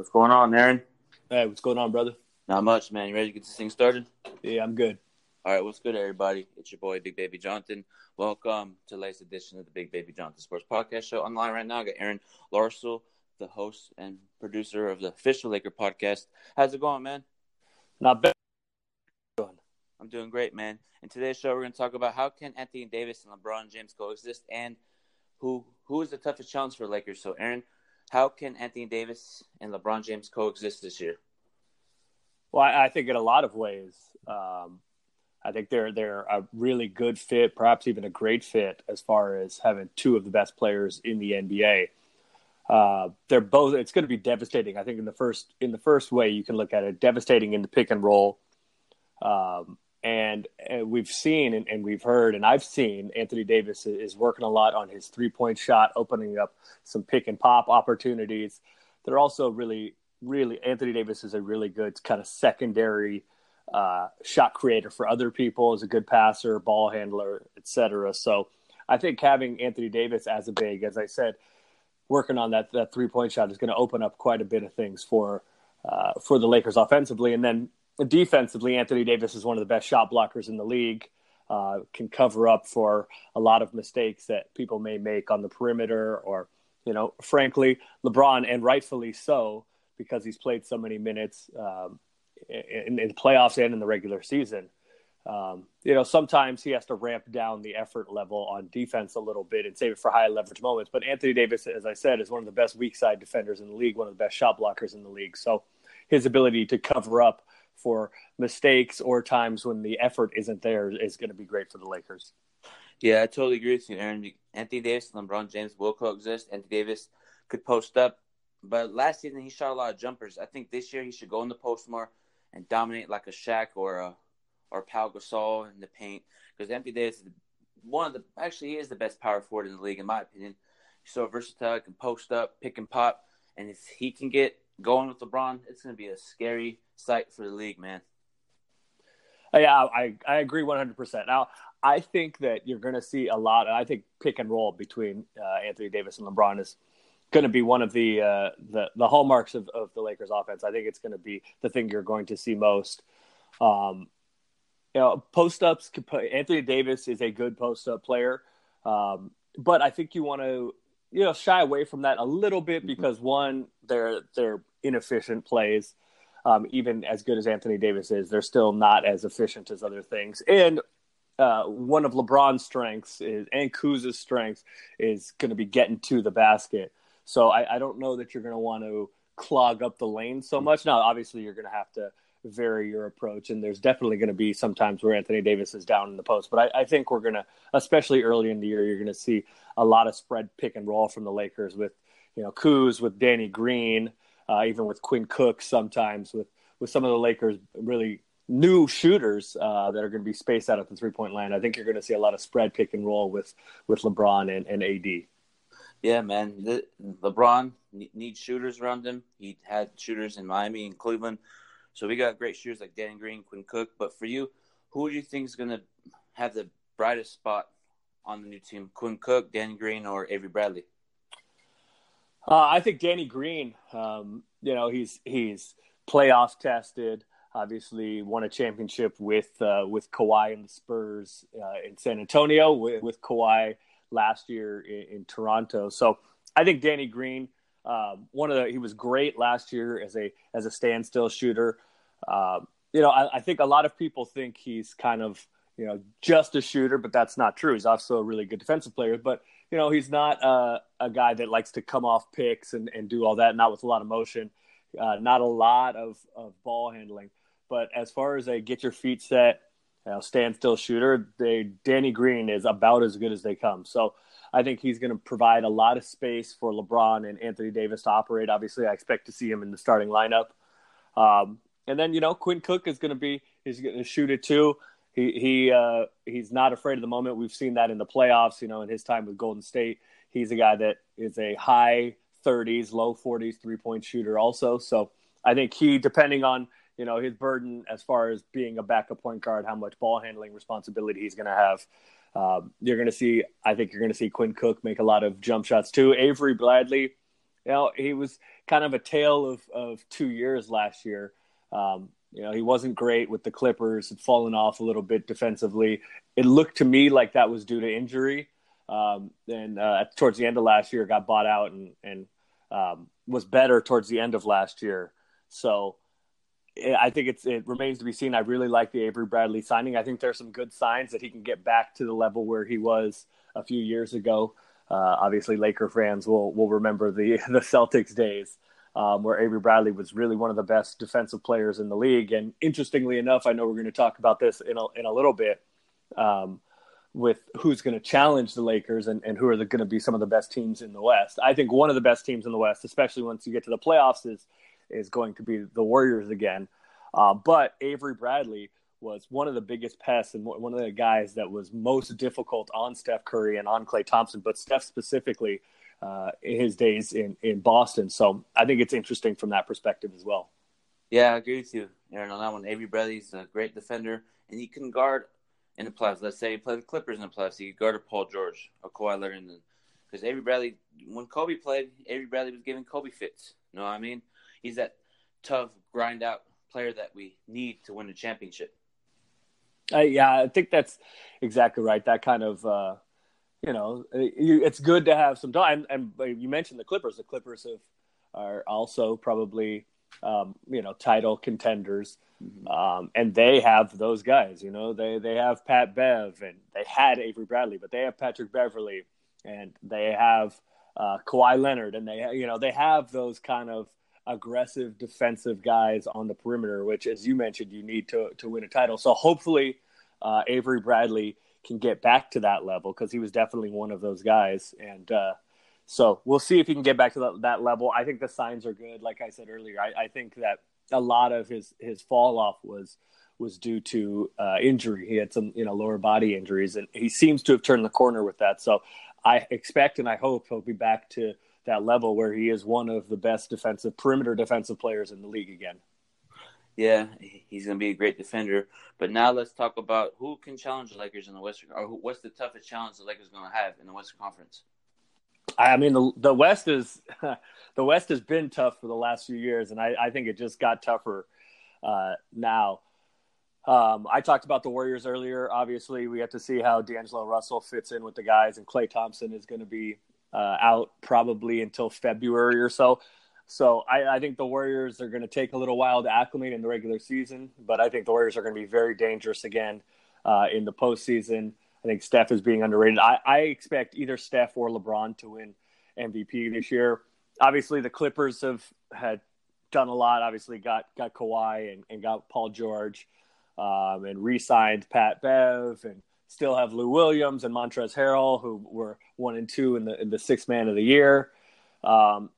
What's going on, Aaron? Hey, what's going on, brother? Not much, man. You ready to get this thing started? Yeah, I'm good. All right, what's good, everybody? It's your boy, Big Baby Jonathan. Welcome to latest edition of the Big Baby Jonathan Sports Podcast Show. Online right now, I got Aaron Larsuel, the host and producer of the official Laker podcast. How's it going, man? Not bad. I'm doing great, man. In today's show, we're going to talk about how can Anthony Davis and LeBron James coexist, and who who is the toughest challenge for Lakers. So, Aaron, how can Anthony Davis and LeBron James coexist this year? Well, I, I think in a lot of ways, um, I think they're they're a really good fit, perhaps even a great fit, as far as having two of the best players in the NBA. Uh, they're both. It's going to be devastating. I think in the first in the first way you can look at it, devastating in the pick and roll. Um, and, we've seen and, and, we've heard and I've seen Anthony Davis is working a lot on his three point shot, opening up some pick and pop opportunities. They're also really, really Anthony Davis is a really good kind of secondary uh, shot creator for other people. Is a good passer, ball handler, etc. So I think having Anthony Davis as a big, as I said, working on that that three point shot is going to open up quite a bit of things for uh, for the Lakers offensively, and then defensively, Anthony Davis is one of the best shot blockers in the league. Uh, can cover up for a lot of mistakes that people may make on the perimeter, or you know, frankly, LeBron, and rightfully so, because he's played so many minutes um, in, in playoffs and in the regular season. Um, you know, sometimes he has to ramp down the effort level on defense a little bit and save it for high leverage moments. But Anthony Davis, as I said, is one of the best weak side defenders in the league, one of the best shot blockers in the league. So his ability to cover up for mistakes or times when the effort isn't there is going to be great for the Lakers. Yeah, I totally agree with you, Aaron. Anthony Davis and LeBron James will coexist. Anthony Davis could post up, but last season he shot a lot of jumpers. I think this year he should go in the post more and dominate like a Shaq or a or Pau Gasol in the paint because Anthony Davis is one of the actually he is the best power forward in the league in my opinion. He's so versatile, he can post up, pick and pop, and if he can get going with LeBron, it's going to be a scary sight for the league, man. Yeah, I, I agree 100%. Now, I think that you're going to see a lot. I think pick and roll between uh, Anthony Davis and LeBron is going to be one of the uh, the, the hallmarks of, of the Lakers offense. I think it's going to be the thing you're going to see most. Um, you know, post ups. Anthony Davis is a good post up player, um, but I think you want to you know shy away from that a little bit mm-hmm. because one, they're they're inefficient plays. Um, even as good as Anthony Davis is, they're still not as efficient as other things. And uh, one of LeBron's strengths is, and Kuz's strengths is going to be getting to the basket. So I, I don't know that you're going to want to clog up the lane so much. Now, obviously, you're going to have to vary your approach, and there's definitely going to be sometimes where Anthony Davis is down in the post. But I, I think we're going to, especially early in the year, you're going to see a lot of spread pick and roll from the Lakers with, you know, Kuz with Danny Green uh, even with Quinn Cook sometimes with with some of the Lakers really new shooters uh, that are going to be spaced out at the three point line. I think you're going to see a lot of spread pick and roll with with LeBron and, and AD. Yeah, man. The, LeBron needs shooters around him. He had shooters in Miami and Cleveland, so we got great shooters like Dan Green, Quinn Cook. But for you, who do you think is going to have the brightest spot on the new team? Quinn Cook, Dan Green, or Avery Bradley? Uh, I think Danny Green. Um, you know, he's he's playoff tested. Obviously, won a championship with uh, with Kawhi and the Spurs uh, in San Antonio, with, with Kawhi last year in, in, Toronto. So I think Danny Green, um, one of the he was great last year as a as a standstill shooter. Um, you know, I, I think a lot of people think he's kind of you know just a shooter, but that's not true. He's also a really good defensive player, but you know, he's not uh, a guy that likes to come off picks and, and do all that, not with a lot of motion, uh, not a lot of, of ball handling. But as far as a get your feet set, you know, standstill shooter, they, Danny Green is about as good as they come. So I think he's going to provide a lot of space for LeBron and Anthony Davis to operate. Obviously, I expect to see him in the starting lineup. Um, and then, you know, Quinn Cook is going to be, he's going to shoot it too he he uh, he's not afraid of the moment. We've seen that in the playoffs. You know, in his time with Golden State, he's a guy that is a high 30s, low 40s three point shooter. Also, so I think he, depending on you know his burden as far as being a backup point guard, how much ball handling responsibility he's going to have. Um, you're going to see. I think you're going to see Quinn Cook make a lot of jump shots too. Avery Bradley. you know, he was kind of a tale of, of two years last year. Um, you know, he wasn't great with the Clippers, had fallen off a little bit defensively. It looked to me like that was due to injury. Um, and uh, towards the end of last year, got bought out and, and um, was better towards the end of last year. So I think it's it remains to be seen. I really like the Avery Bradley signing. I think there's some good signs that he can get back to the level where he was a few years ago. Uh, obviously, Laker fans will will remember the the Celtics days um, where Avery Bradley was really one of the best defensive players in the league. And interestingly enough, I know we're going to talk about this in a, in a little bit um, with who's going to challenge the Lakers and, and who are going to be some of the best teams in the West. I think one of the best teams in the West, especially once you get to the playoffs, is is going to be the Warriors again. Uh, but Avery Bradley was one of the biggest pests and one of the guys that was most difficult on Steph Curry and on Klay Thompson, but Steph specifically uh, in his days in, in Boston. So I think it's interesting from that perspective as well. Yeah, I agree with you, Aaron, on that one. Avery Bradley's a great defender, and he can guard in the playoffs. Let's say he played the Clippers in the playoffs. He could guard a Paul George or Kawhi Leonard. Because Avery Bradley, when Kobe played, Avery Bradley was giving Kobe fits. You know what I mean? He's that tough, grind out player that we need to win a championship. Uh, yeah, I think that's exactly right. That kind of, uh, you know, it's good to have some time. And, and, you mentioned the Clippers. The Clippers have, are also probably, um, you know, title contenders. Mm-hmm. Um, and they have those guys, you know, they, they have Pat Bev and they had Avery Bradley, but they have Patrick Beverley and they have uh, Kawhi Leonard and they, you know, they have those kind of aggressive defensive guys on the perimeter, which, as you mentioned, you need to to win a title. So hopefully, uh, Avery Bradley can get back to that level because he was definitely one of those guys. And uh, so we'll see if he can get back to that, that, level. I think the signs are good. Like I said earlier, I, I think that a lot of his his fall off was was due to uh, injury. He had some you know lower body injuries, and he seems to have turned the corner with that. So I expect and I hope he'll be back to that level where he is one of the best defensive perimeter defensive players in the league again. Yeah, he's going to be a great defender. But now let's talk about who can challenge the Lakers in the Western, or who, what's the toughest challenge the Lakers going to have in the Western Conference. I mean, the the West is the West has been tough for the last few years, and I, I think it just got tougher uh, now. Um, I talked about the Warriors earlier. Obviously, we have to see how D'Angelo Russell fits in with the guys, and Klay Thompson is going to be uh, out probably until February or so. So I, I think the Warriors are going to take a little while to acclimate in the regular season, but I think the Warriors are going to be very dangerous again uh, in the postseason. I think Steph is being underrated. I, I expect either Steph or LeBron to win MVP this year. Obviously, the Clippers have had done a lot. Obviously, got got Kawhi and, and got Paul George, um, and re-signed Pat Bev and still have Lou Williams and Montrezl Harrell, who were one and two in the in the sixth man of the year. Um,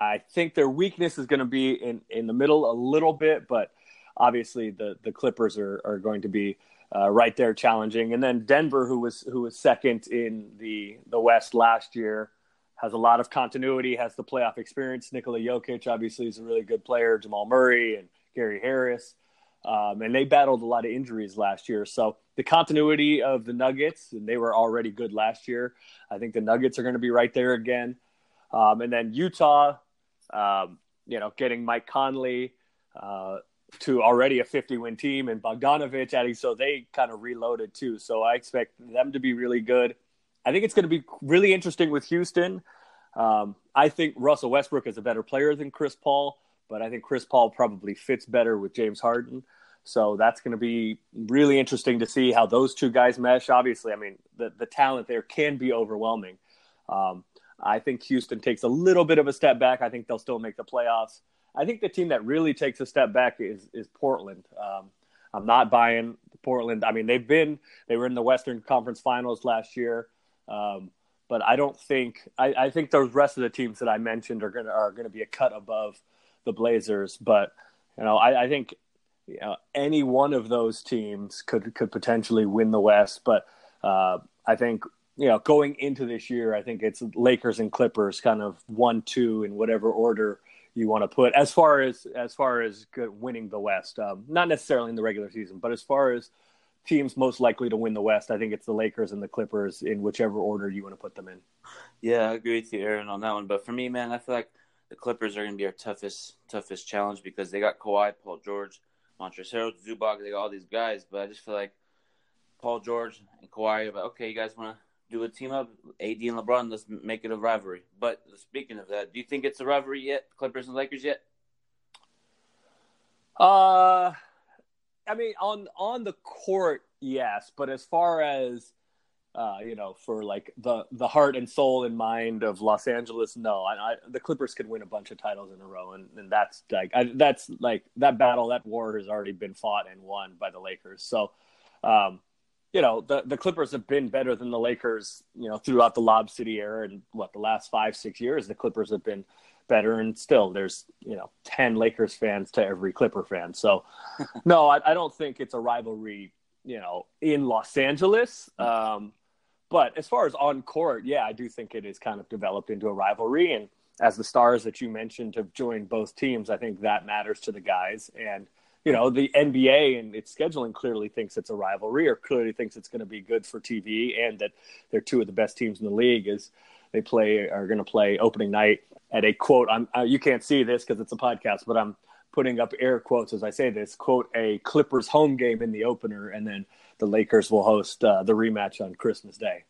I think their weakness is going to be in, in the middle a little bit, but obviously the, the Clippers are, are going to be uh, right there challenging. And then Denver, who was who was second in the the West last year, has a lot of continuity, has the playoff experience. Nikola Jokic obviously is a really good player. Jamal Murray and Gary Harris. Um, and they battled a lot of injuries last year. So the continuity of the Nuggets, and they were already good last year. I think the Nuggets are going to be right there again. Um, and then Utah, um, you know, getting Mike Conley uh, to already a 50 win team and Bogdanovich adding, so they kind of reloaded too. So I expect them to be really good. I think it's going to be really interesting with Houston. Um, I think Russell Westbrook is a better player than Chris Paul but I think Chris Paul probably fits better with James Harden. So that's going to be really interesting to see how those two guys mesh. Obviously, I mean, the, the talent there can be overwhelming. Um, I think Houston takes a little bit of a step back. I think they'll still make the playoffs. I think the team that really takes a step back is is Portland. Um, I'm not buying Portland. I mean, they've been they were in the Western Conference Finals last year, um, but I don't think I, I, think those rest of the teams that I mentioned are gonna are gonna be a cut above the Blazers. But you know, I, I think you know, any one of those teams could could potentially win the West. But uh, I think you know, going into this year, I think it's Lakers and Clippers, kind of one, two in whatever order you want to put. As far as as far as winning the West, um, not necessarily in the regular season, but as far as teams most likely to win the West. I think it's the Lakers and the Clippers in whichever order you want to put them in. Yeah, I agree with you, Aaron, on that one. But for me, man, I feel like the Clippers are going to be our toughest toughest challenge because they got Kawhi, Paul George, Montrezl Zubac. They got all these guys, but I just feel like Paul George and Kawhi. But okay, you guys want to do a team up, AD and LeBron. Let's make it a rivalry. But speaking of that, do you think it's a rivalry yet, Clippers and Lakers yet? Uh, I mean, on on the court, yes, but as far as uh, you know, for like the the heart and soul and mind of Los Angeles, no, I, I, the Clippers could win a bunch of titles in a row, and, and that's like I, that's like that battle, that war has already been fought and won by the Lakers. So, um, you know, the the Clippers have been better than the Lakers, you know, throughout the Lob City era, and what the last five six years, the Clippers have been better. And still, there's you know ten Lakers fans to every Clipper fan. So, no, I, I, don't think it's a rivalry. You know, in Los Angeles. Um, but as far as on court, yeah, I do think it is kind of developed into a rivalry. And as the stars that you mentioned have joined both teams, I think that matters to the guys. And you know, the NBA and its scheduling clearly thinks it's a rivalry, or clearly thinks it's going to be good for TV, and that they're two of the best teams in the league. Is they play are going to play opening night at a quote. I'm uh, you can't see this because it's a podcast, but I'm putting up air quotes as I say this. Quote a Clippers home game in the opener, and then the Lakers will host uh, the rematch on Christmas Day.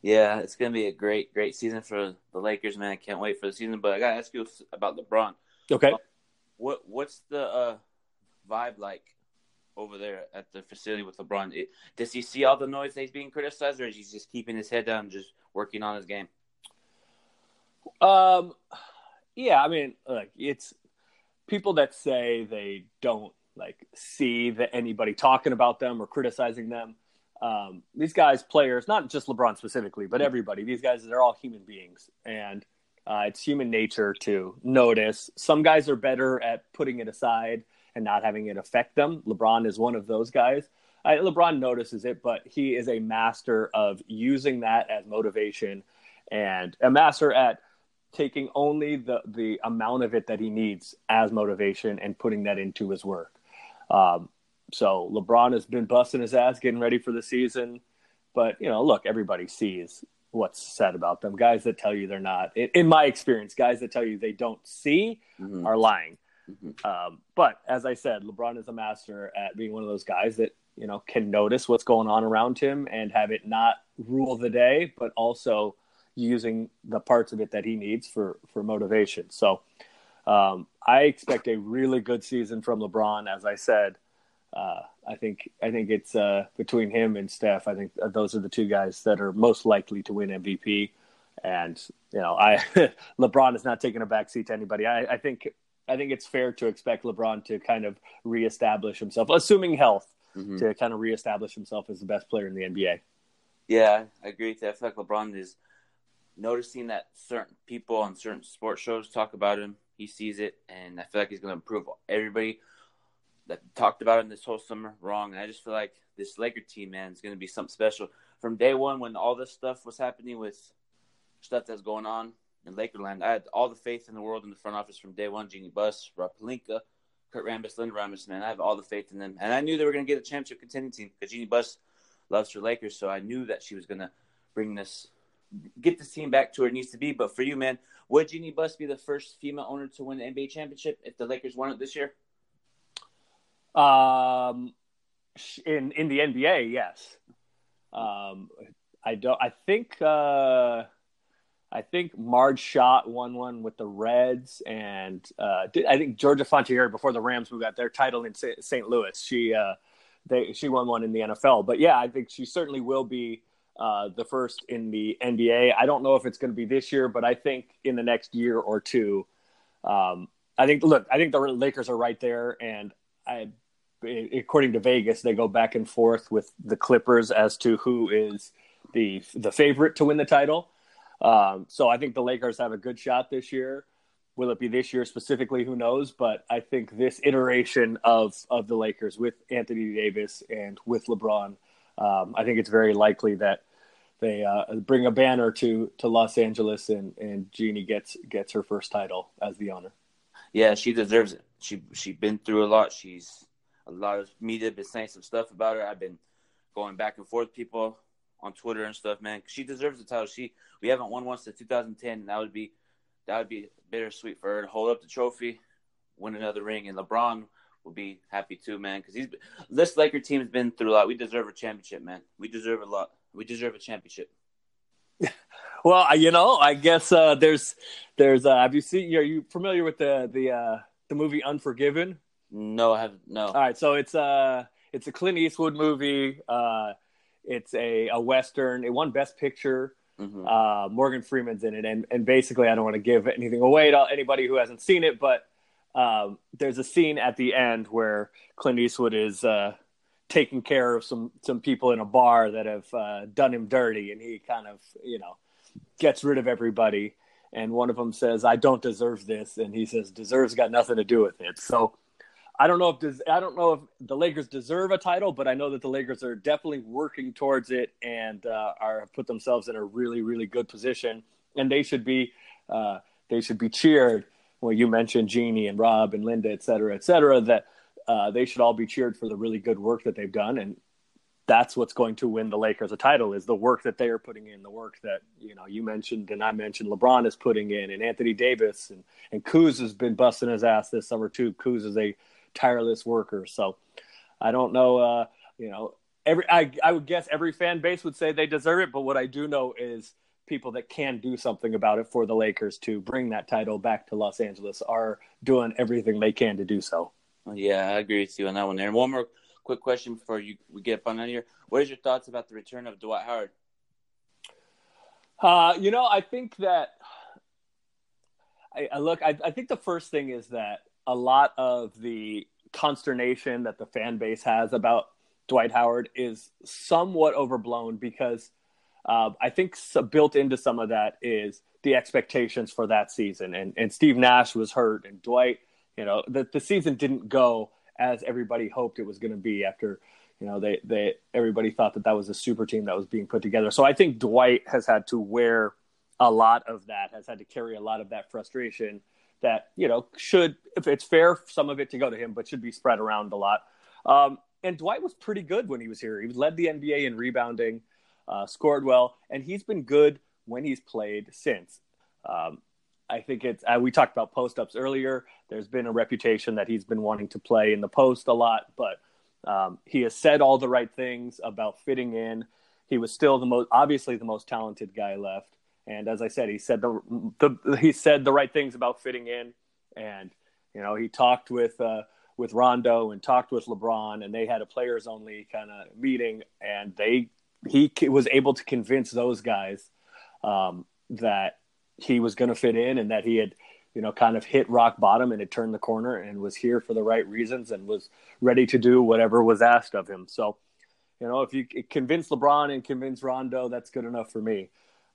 Yeah, it's going to be a great, great season for the Lakers, man. I can't wait for the season. But I got to ask you about LeBron. Okay. What What's the uh, vibe like over there at the facility with LeBron? It, does he see all the noise that he's being criticized, or is he just keeping his head down, just working on his game? Um, yeah, I mean, like it's people that say they don't like see that anybody talking about them or criticizing them. Um, these guys, players, not just LeBron specifically, but everybody. These guys, they're all human beings, and uh, it's human nature to notice. Some guys are better at putting it aside and not having it affect them. LeBron is one of those guys. I, LeBron notices it, but he is a master of using that as motivation and a master at taking only the the amount of it that he needs as motivation and putting that into his work. Um, so LeBron has been busting his ass getting ready for the season, but you know, look, everybody sees what's said about them. Guys that tell you they're not, in my experience, guys that tell you they don't see mm-hmm. are lying. Mm-hmm. Um, but as I said, LeBron is a master at being one of those guys that you know can notice what's going on around him and have it not rule the day, but also using the parts of it that he needs for for motivation. So um, I expect a really good season from LeBron. As I said, uh, I think I think it's uh, between him and Steph. I think those are the two guys that are most likely to win MVP. And you know, I LeBron is not taking a backseat to anybody. I, I think I think it's fair to expect LeBron to kind of reestablish himself, assuming health, mm-hmm. to kind of reestablish himself as the best player in the NBA. Yeah, I agree with that. I feel like LeBron is noticing that certain people on certain sports shows talk about him. He sees it, and I feel like he's going to prove everybody that talked about him this whole summer wrong. And I just feel like this Laker team, man, is going to be something special. From day one, when all this stuff was happening with stuff that's going on in Lakerland, I had all the faith in the world in the front office from day one. Jeanie Buss, Rob Pelinka, Kurt Rambis, Linda Rambis, man, I have all the faith in them. And I knew they were going to get a championship contending team because Jeanie Buss loves her Lakers, so I knew that she was going to bring this get this team back to where it needs to be. But for you, man, would Jeanie Buss be the first female owner to win the NBA championship if the Lakers won it this year? Um, in in the NBA, yes. Um, I don't. I think. Uh, I think Marge Schott won one with the Reds, and uh, I think Georgia Frontiere before the Rams got their title in St. Louis. She uh, they she won one in the NFL, but yeah, I think she certainly will be uh, the first in the NBA. I don't know if it's going to be this year, but I think in the next year or two. Um, I think look, I think the Lakers are right there, and I, according to Vegas, they go back and forth with the Clippers as to who is the the favorite to win the title. Um, so I think the Lakers have a good shot this year. Will it be this year specifically? Who knows? But I think this iteration of of the Lakers with Anthony Davis and with LeBron, um, I think it's very likely that they uh, bring a banner to to Los Angeles, and and Jeanie gets gets her first title as the owner. Yeah, she deserves it. She she's been through a lot. She's a lot of media been saying some stuff about her. I've been going back and forth people on Twitter and stuff, man. She deserves the title. She we haven't won one since 2010. And that would be that would be bittersweet for her to hold up the trophy, win another ring, and LeBron will be happy too, man. Because he's this Laker team has been through a lot. We deserve a championship, man. We deserve a lot. We deserve a championship. well, you know, I guess uh, there's there's uh, have you seen are you familiar with the the uh, the movie Unforgiven? No, I haven't. no. All right, so it's a uh, it's a Clint Eastwood movie. Uh, it's a a western. It won Best Picture. Mm-hmm. Uh, Morgan Freeman's in it, and and basically, I don't want to give anything away to anybody who hasn't seen it, but um, there's a scene at the end where Clint Eastwood is uh, taking care of some some people in a bar that have uh, done him dirty, and he kind of you know gets rid of everybody. And one of them says, "I don't deserve this," and he says, "Deserves got nothing to do with it." So I don't know if des- I don't know if the Lakers deserve a title, but I know that the Lakers are definitely working towards it and uh, are put themselves in a really really good position, and they should be uh, they should be cheered. Well, you mentioned Jeanie and Rob and Linda, et cetera, et cetera. That uh, they should all be cheered for the really good work that they've done, and that's what's going to win the Lakers a title is the work that they are putting in, the work that you know you mentioned and I mentioned LeBron is putting in, and Anthony Davis and and Kuz has been busting his ass this summer too. Kuz is a tireless worker. So I don't know, uh, you know, every I, I would guess every fan base would say they deserve it, but what I do know is people that can do something about it for the Lakers to bring that title back to Los Angeles are doing everything they can to do so. Yeah, I agree with you on that one. There. And one more quick question before you we get up on that here. What is your thoughts about the return of Dwight Howard? Uh, you know, I think that I, I look. I, I think the first thing is that a lot of the consternation that the fan base has about Dwight Howard is somewhat overblown because uh, I think built into some of that is the expectations for that season. And, and Steve Nash was hurt, and Dwight, you know, the, the season didn't go as everybody hoped it was going to be after, you know, they, they everybody thought that that was a super team that was being put together. So I think Dwight has had to wear a lot of that, has had to carry a lot of that frustration that you know should, if it's fair, some of it to go to him, but should be spread around a lot. Um, and Dwight was pretty good when he was here. He led the NBA in rebounding, uh, scored well, and he's been good when he's played since. Um, I think it's uh, we talked about post ups earlier. There's been a reputation that he's been wanting to play in the post a lot, but um, he has said all the right things about fitting in. He was still the most obviously the most talented guy left. And as I said, he said the, the he said the right things about fitting in, and you know he talked with uh, with Rondo and talked with LeBron, and they had a players only kind of meeting, and they he was able to convince those guys um, that he was going to fit in and that he had you know kind of hit rock bottom and had turned the corner and was here for the right reasons and was ready to do whatever was asked of him. So you know if you convince LeBron and convince Rondo, that's good enough for me.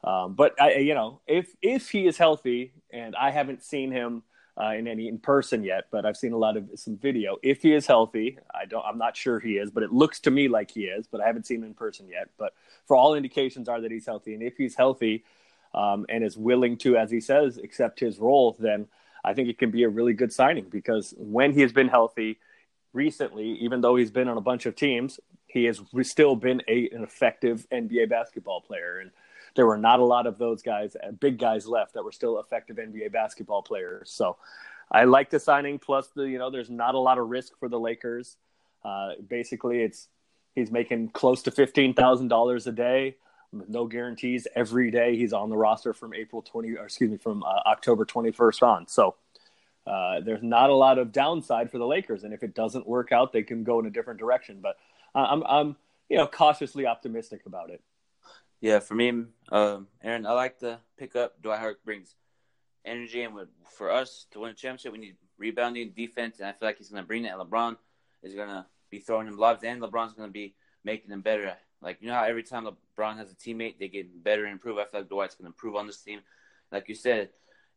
Um, but I, you know, if if he is healthy, and I haven't seen him uh, in any in person yet, but I've seen a lot of some video. If he is healthy, I don't. I'm not sure he is, but it looks to me like he is. But I haven't seen him in person yet. But for all indications are that he's healthy, and if he's healthy um, and is willing to, as he says, accept his role, then I think it can be a really good signing because when he has been healthy recently, even though he's been on a bunch of teams, he has still been a, an effective NBA basketball player and there were not a lot of those guys, uh, big guys left that were still effective NBA basketball players. So I like the signing. Plus, the you know, there's not a lot of risk for the Lakers. Uh, basically, it's he's making close to fifteen thousand dollars a day with no guarantees every day. He's on the roster from April twenty, or excuse me, from uh, October twenty first on. So. Uh, there's not a lot of downside for the Lakers, and if it doesn't work out, they can go in a different direction. But I'm, I'm, you know, cautiously optimistic about it. Yeah, for me, um, Aaron, I like to pick up. Dwight Howard brings energy, and for us to win a championship, we need rebounding, defense, and I feel like he's going to bring that. LeBron is going to be throwing him lobs, and LeBron's going to be making them better. Like you know how every time LeBron has a teammate, they get better and improve. I feel like Dwight's going to improve on this team. Like you said,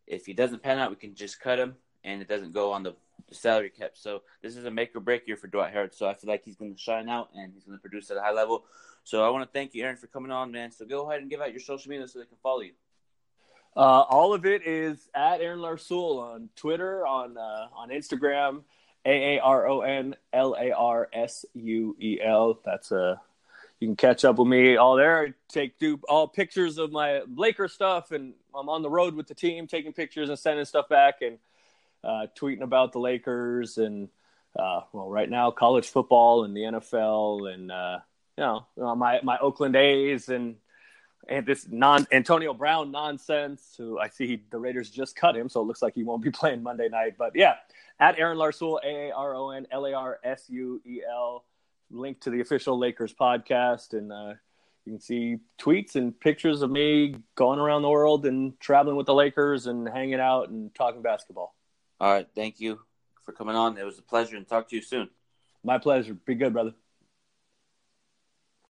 if he doesn't pan out, we can just cut him, and it doesn't go on the, the salary cap. So this is a make or break year for Dwight Howard. So I feel like he's going to shine out, and he's going to produce at a high level. So I want to thank you, Aaron, for coming on, man. So go ahead and give out your social media so they can follow you. Uh, all of it is at Aaron Larsuel on Twitter, on uh, on Instagram, A A R O N L A R S U E L. That's a you can catch up with me all there. Take do all pictures of my Laker stuff, and I'm on the road with the team, taking pictures and sending stuff back, and uh, tweeting about the Lakers and uh, well, right now college football and the NFL, and uh, you know my my Oakland A's and and this non Antonio Brown nonsense. Who I see the Raiders just cut him, so it looks like he won't be playing Monday night. But yeah, at Aaron Larsuel, A A R O N L A R S U E L link to the official Lakers podcast, and uh, you can see tweets and pictures of me going around the world and traveling with the Lakers and hanging out and talking basketball. All right, thank you for coming on. It was a pleasure, and talk to you soon. My pleasure. Be good, brother.